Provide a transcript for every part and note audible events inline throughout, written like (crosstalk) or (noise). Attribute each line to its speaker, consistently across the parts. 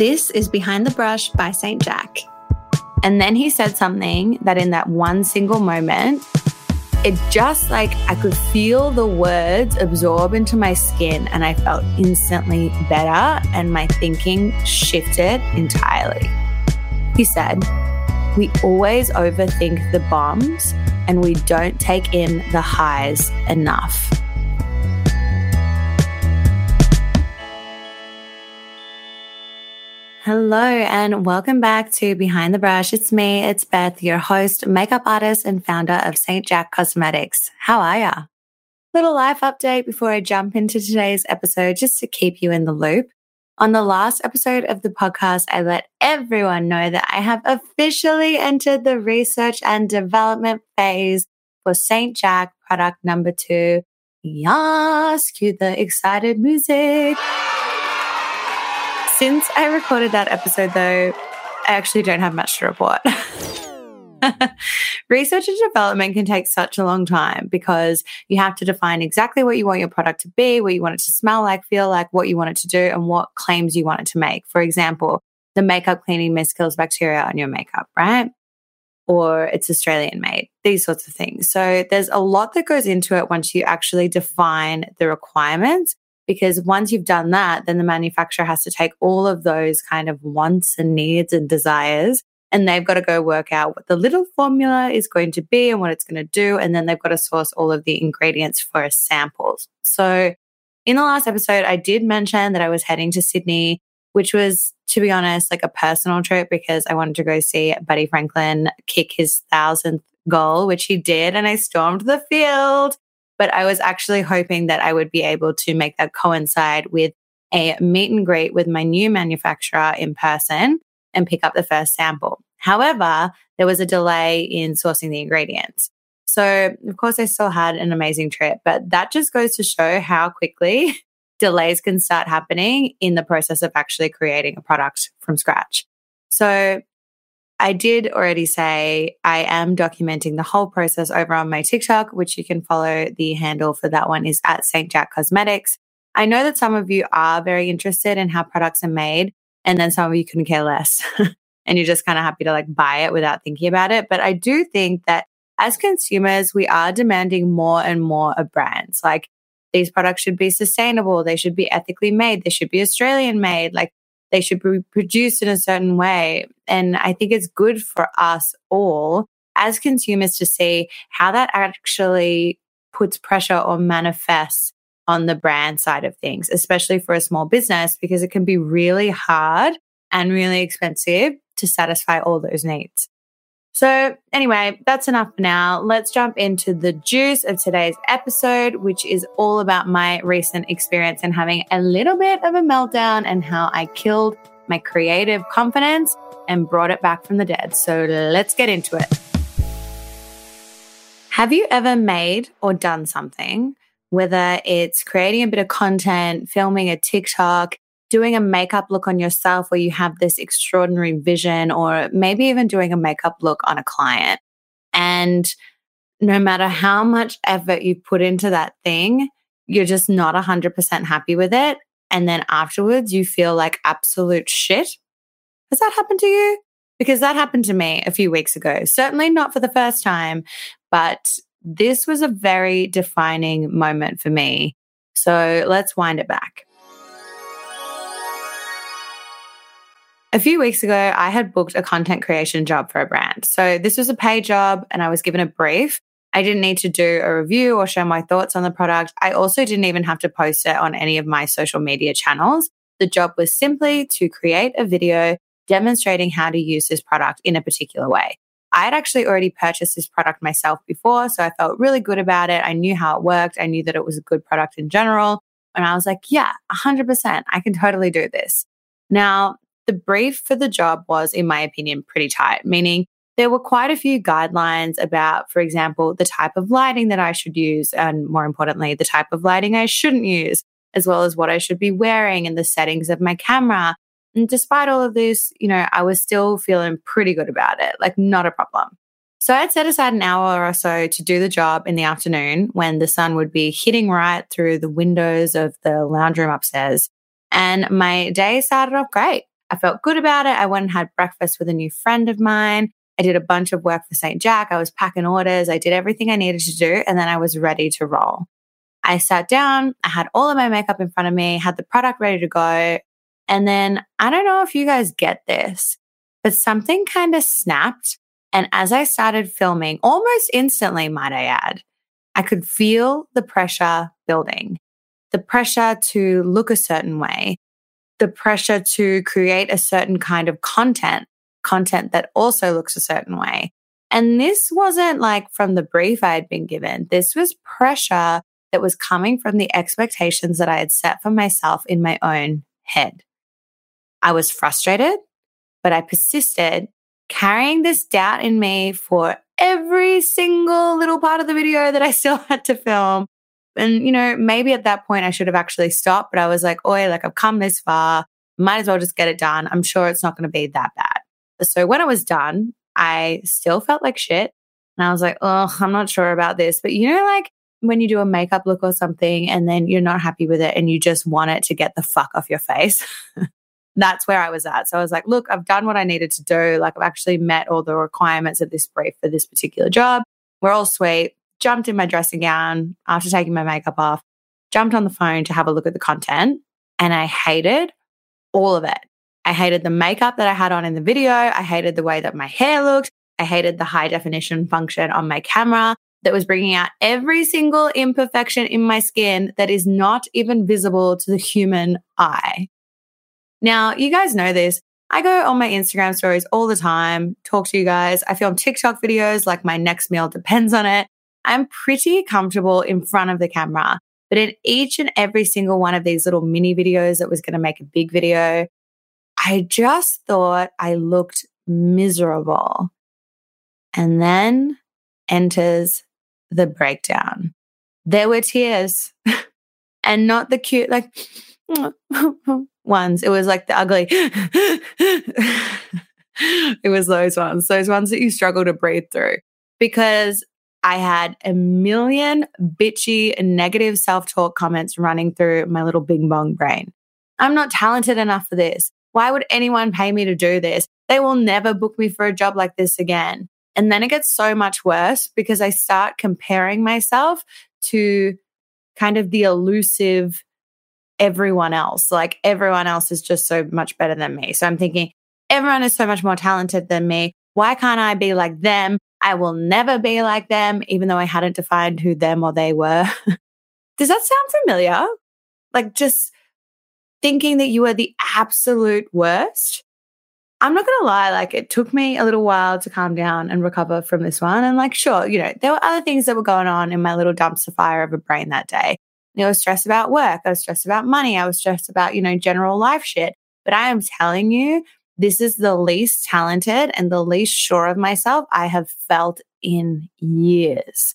Speaker 1: This is Behind the Brush by St. Jack. And then he said something that in that one single moment, it just like I could feel the words absorb into my skin and I felt instantly better and my thinking shifted entirely. He said, We always overthink the bombs and we don't take in the highs enough. Hello and welcome back to Behind the Brush. It's me, it's Beth, your host, makeup artist, and founder of St. Jack Cosmetics. How are ya? Little life update before I jump into today's episode, just to keep you in the loop. On the last episode of the podcast, I let everyone know that I have officially entered the research and development phase for St. Jack product number two. Yes, cue the excited music. Since I recorded that episode, though, I actually don't have much to report. (laughs) Research and development can take such a long time because you have to define exactly what you want your product to be, what you want it to smell like, feel like, what you want it to do, and what claims you want it to make. For example, the makeup cleaning mist kills bacteria on your makeup, right? Or it's Australian made, these sorts of things. So there's a lot that goes into it once you actually define the requirements because once you've done that, then the manufacturer has to take all of those kind of wants and needs and desires and they've got to go work out what the little formula is going to be and what it's going to do. And then they've got to source all of the ingredients for samples. So in the last episode, I did mention that I was heading to Sydney, which was, to be honest, like a personal trip because I wanted to go see Buddy Franklin kick his thousandth goal, which he did. And I stormed the field but I was actually hoping that I would be able to make that coincide with a meet and greet with my new manufacturer in person and pick up the first sample. However, there was a delay in sourcing the ingredients. So, of course, I still had an amazing trip, but that just goes to show how quickly (laughs) delays can start happening in the process of actually creating a product from scratch. So, I did already say I am documenting the whole process over on my TikTok, which you can follow. The handle for that one is at St. Jack Cosmetics. I know that some of you are very interested in how products are made, and then some of you couldn't care less. (laughs) and you're just kind of happy to like buy it without thinking about it. But I do think that as consumers, we are demanding more and more of brands. Like these products should be sustainable, they should be ethically made, they should be Australian made. Like they should be produced in a certain way. And I think it's good for us all as consumers to see how that actually puts pressure or manifests on the brand side of things, especially for a small business, because it can be really hard and really expensive to satisfy all those needs. So, anyway, that's enough for now. Let's jump into the juice of today's episode, which is all about my recent experience and having a little bit of a meltdown and how I killed my creative confidence and brought it back from the dead. So, let's get into it. Have you ever made or done something, whether it's creating a bit of content, filming a TikTok, doing a makeup look on yourself where you have this extraordinary vision, or maybe even doing a makeup look on a client. And no matter how much effort you put into that thing, you're just not 100% happy with it. And then afterwards, you feel like absolute shit. Has that happened to you? Because that happened to me a few weeks ago. Certainly not for the first time, but this was a very defining moment for me. So let's wind it back. A few weeks ago, I had booked a content creation job for a brand. So this was a paid job and I was given a brief. I didn't need to do a review or share my thoughts on the product. I also didn't even have to post it on any of my social media channels. The job was simply to create a video demonstrating how to use this product in a particular way. I had actually already purchased this product myself before, so I felt really good about it. I knew how it worked. I knew that it was a good product in general. And I was like, yeah, 100%, I can totally do this. Now, the brief for the job was, in my opinion, pretty tight, meaning there were quite a few guidelines about, for example, the type of lighting that I should use, and more importantly, the type of lighting I shouldn't use, as well as what I should be wearing and the settings of my camera. And despite all of this, you know, I was still feeling pretty good about it, like not a problem. So I had set aside an hour or so to do the job in the afternoon when the sun would be hitting right through the windows of the lounge room upstairs. And my day started off great. I felt good about it. I went and had breakfast with a new friend of mine. I did a bunch of work for St. Jack. I was packing orders. I did everything I needed to do. And then I was ready to roll. I sat down. I had all of my makeup in front of me, had the product ready to go. And then I don't know if you guys get this, but something kind of snapped. And as I started filming, almost instantly, might I add, I could feel the pressure building, the pressure to look a certain way, the pressure to create a certain kind of content, content that also looks a certain way. And this wasn't like from the brief I had been given. This was pressure that was coming from the expectations that I had set for myself in my own head. I was frustrated, but I persisted, carrying this doubt in me for every single little part of the video that I (laughs) still had to film. And, you know, maybe at that point I should have actually stopped, but I was like, oi, like I've come this far. Might as well just get it done. I'm sure it's not going to be that bad. So when it was done, I still felt like shit. And I was like, oh, I'm not sure about this. But you know, like when you do a makeup look or something and then you're not happy with it and you just want it to get the fuck off your face. (laughs) That's where I was at. So I was like, look, I've done what I needed to do. Like I've actually met all the requirements of this brief for this particular job. We're all sweet. Jumped in my dressing gown after taking my makeup off, jumped on the phone to have a look at the content, and I hated all of it. I hated the makeup that I had on in the video. I hated the way that my hair looked. I hated the high definition function on my camera that was bringing out every single imperfection in my skin that is not even visible to the human eye. Now, you guys know this. I go on my Instagram stories all the time, talk to you guys. I film TikTok videos like my next meal depends on it. I'm pretty comfortable in front of the camera. But in each and every single one of these little mini videos that was going to make a big video, I just thought I looked miserable. And then enters the breakdown. There were tears (laughs) and not the cute, like (laughs) ones. It was like the ugly. (laughs) it was those ones, those ones that you struggle to breathe through because I had a million bitchy negative self talk comments running through my little bing bong brain. I'm not talented enough for this. Why would anyone pay me to do this? They will never book me for a job like this again. And then it gets so much worse because I start comparing myself to kind of the elusive everyone else. Like everyone else is just so much better than me. So I'm thinking, everyone is so much more talented than me. Why can't I be like them? I will never be like them, even though I hadn't defined who them or they were. (laughs) Does that sound familiar? Like just thinking that you are the absolute worst I'm not going to lie, like it took me a little while to calm down and recover from this one. And like, sure, you know, there were other things that were going on in my little dumpster fire of a brain that day. I was stressed about work. I was stressed about money. I was stressed about, you know, general life shit. But I am telling you, this is the least talented and the least sure of myself I have felt in years.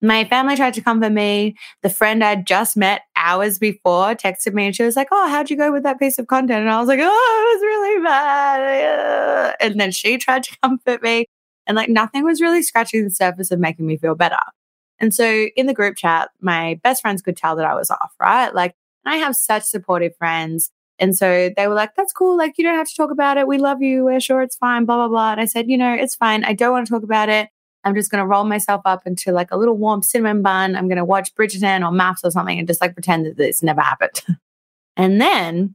Speaker 1: My family tried to comfort me. The friend I'd just met hours before texted me and she was like, Oh, how'd you go with that piece of content? And I was like, Oh, it was really bad. And then she tried to (laughs) comfort me. And like nothing was really scratching the surface of making me feel better. And so in the group chat, my best friends could tell that I was off, right? Like, I have such supportive friends. And so they were like, that's cool. Like, you don't have to talk about it. We love you. We're sure it's fine, blah, blah, blah. And I said, you know, it's fine. I don't want to talk about it. I'm just going to roll myself up into like a little warm cinnamon bun. I'm going to watch Bridgerton or MAFS or something and just like pretend that this never happened. (laughs) and then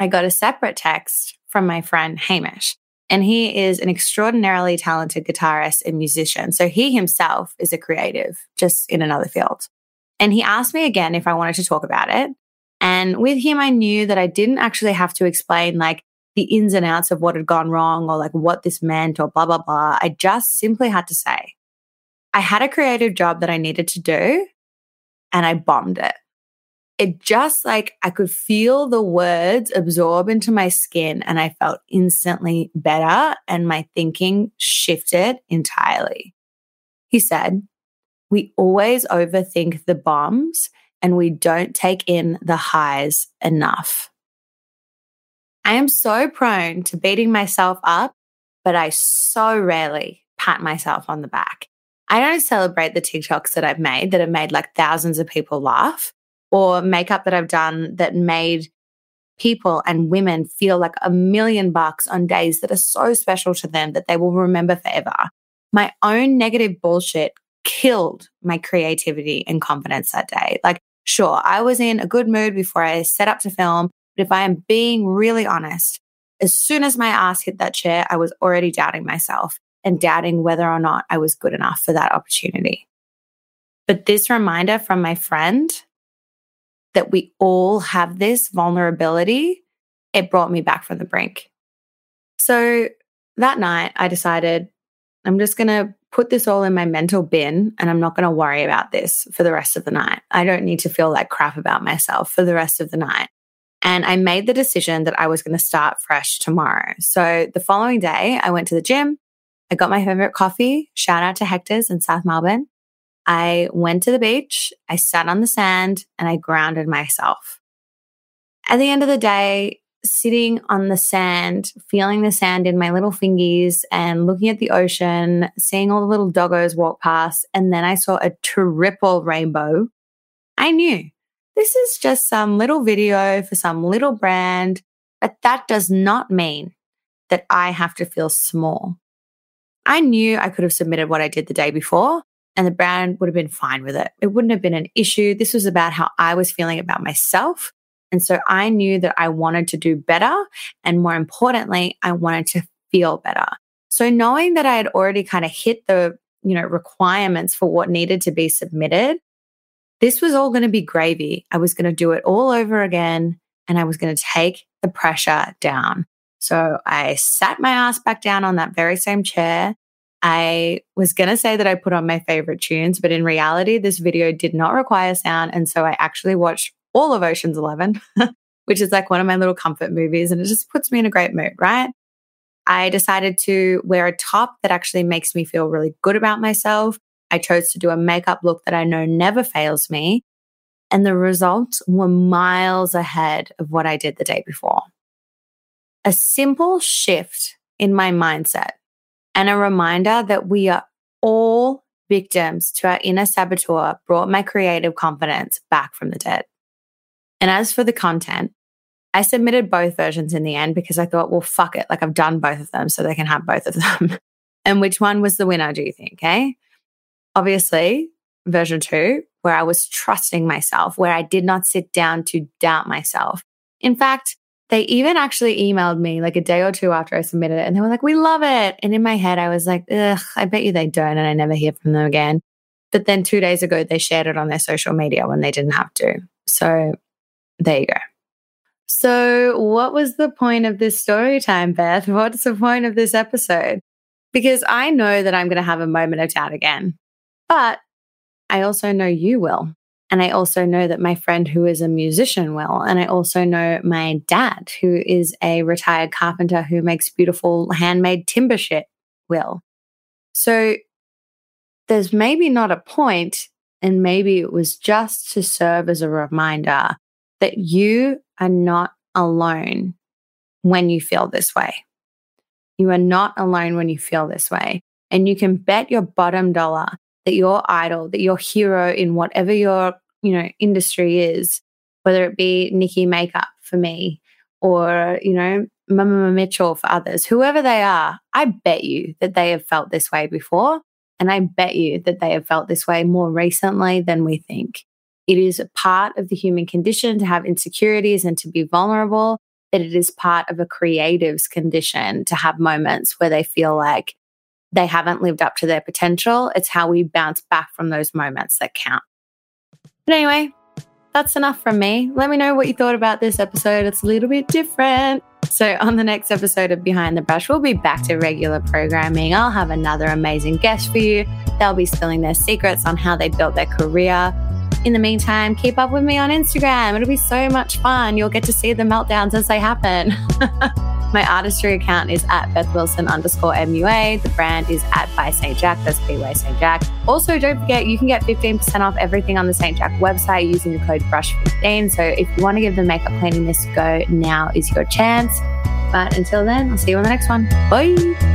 Speaker 1: I got a separate text from my friend Hamish. And he is an extraordinarily talented guitarist and musician. So he himself is a creative, just in another field. And he asked me again if I wanted to talk about it. And with him, I knew that I didn't actually have to explain like the ins and outs of what had gone wrong or like what this meant or blah, blah, blah. I just simply had to say, I had a creative job that I needed to do and I bombed it. It just like I could feel the words absorb into my skin and I felt instantly better and my thinking shifted entirely. He said, We always overthink the bombs and we don't take in the highs enough. I am so prone to beating myself up, but I so rarely pat myself on the back. I don't celebrate the TikToks that I've made that have made like thousands of people laugh or makeup that I've done that made people and women feel like a million bucks on days that are so special to them that they will remember forever. My own negative bullshit killed my creativity and confidence that day. Like, sure, I was in a good mood before I set up to film, but if I am being really honest, as soon as my ass hit that chair, I was already doubting myself and doubting whether or not I was good enough for that opportunity. But this reminder from my friend that we all have this vulnerability, it brought me back from the brink. So that night, I decided I'm just going to put this all in my mental bin and I'm not going to worry about this for the rest of the night. I don't need to feel like crap about myself for the rest of the night. And I made the decision that I was going to start fresh tomorrow. So the following day, I went to the gym. I got my favorite coffee. Shout out to Hector's in South Melbourne. I went to the beach, I sat on the sand, and I grounded myself. At the end of the day, sitting on the sand, feeling the sand in my little fingies and looking at the ocean, seeing all the little doggos walk past, and then I saw a triple rainbow. I knew this is just some little video for some little brand, but that does not mean that I have to feel small. I knew I could have submitted what I did the day before, and the brand would have been fine with it. It wouldn't have been an issue. This was about how I was feeling about myself. And so I knew that I wanted to do better. And more importantly, I wanted to feel better. So knowing that I had already kind of hit the, you know, requirements for what needed to be submitted, this was all going to be gravy. I was going to do it all over again and I was going to take the pressure down. So I sat my ass back down on that very same chair. I was going to say that I put on my favorite tunes, but in reality, this video did not require sound. And so I actually watched all of Ocean's 11, (laughs) which is like one of my little comfort movies. And it just puts me in a great mood, right? I decided to wear a top that actually makes me feel really good about myself. I chose to do a makeup look that I know never fails me. And the results were miles ahead of what I did the day before. A simple shift in my mindset and a reminder that we are all victims to our inner saboteur brought my creative confidence back from the dead. And as for the content, I submitted both versions in the end because I thought, well, fuck it. Like I've done both of them so they can have both of them. (laughs) and which one was the winner, do you think? Okay. Eh? Obviously, version two, where I was trusting myself, where I did not sit down to doubt myself. In fact, they even actually emailed me like a day or two after I submitted it and they were like, we love it. And in my head, I was like, ugh, I bet you they don't. And I never hear from them again. But then two days ago, they shared it on their social media when they didn't have to. So there you go. So, what was the point of this story time, Beth? (laughs) What's the point of this episode? Because I know that I'm going to have a moment of doubt again, but I also know you will. And I also know that my friend who is a musician will. And I also know my dad, who is a retired carpenter who makes beautiful handmade timber shit, will. So there's maybe not a point, and maybe it was just to serve as a reminder that you are not alone when you feel this way. You are not alone when you feel this way. And you can bet your bottom dollar that your idol, that your hero in whatever your, you know, industry is, whether it be Nikki Makeup for me or, you know, Mama Mitchell for others, whoever they are, I bet you that they have felt this way before. And I bet you that they have felt this way more recently than we think. It is a part of the human condition to have insecurities and to be vulnerable, but it is part of a creative's condition to have moments where they feel like they haven't lived up to their potential. It's how we bounce back from those moments that count. But anyway, that's enough from me. Let me know what you thought about this episode. It's a little bit different. So, (laughs) on the next episode of Behind the Brush, we'll be back to regular programming. I'll have another amazing guest for you. They'll be spilling their secrets on how they built their career. In the meantime, keep up with me on Instagram. It'll be so much fun. You'll get to see the meltdowns as they happen. (laughs) My artistry account is at Beth Wilson underscore MUA. The brand is at by St. Jack. That's BY St. Jack. Also, don't forget you can get 15% off everything on the St. Jack website using the code BRUSH15. So if you want to give the makeup cleaning this go, now is your chance. But until then, I'll see you on the next one. Bye.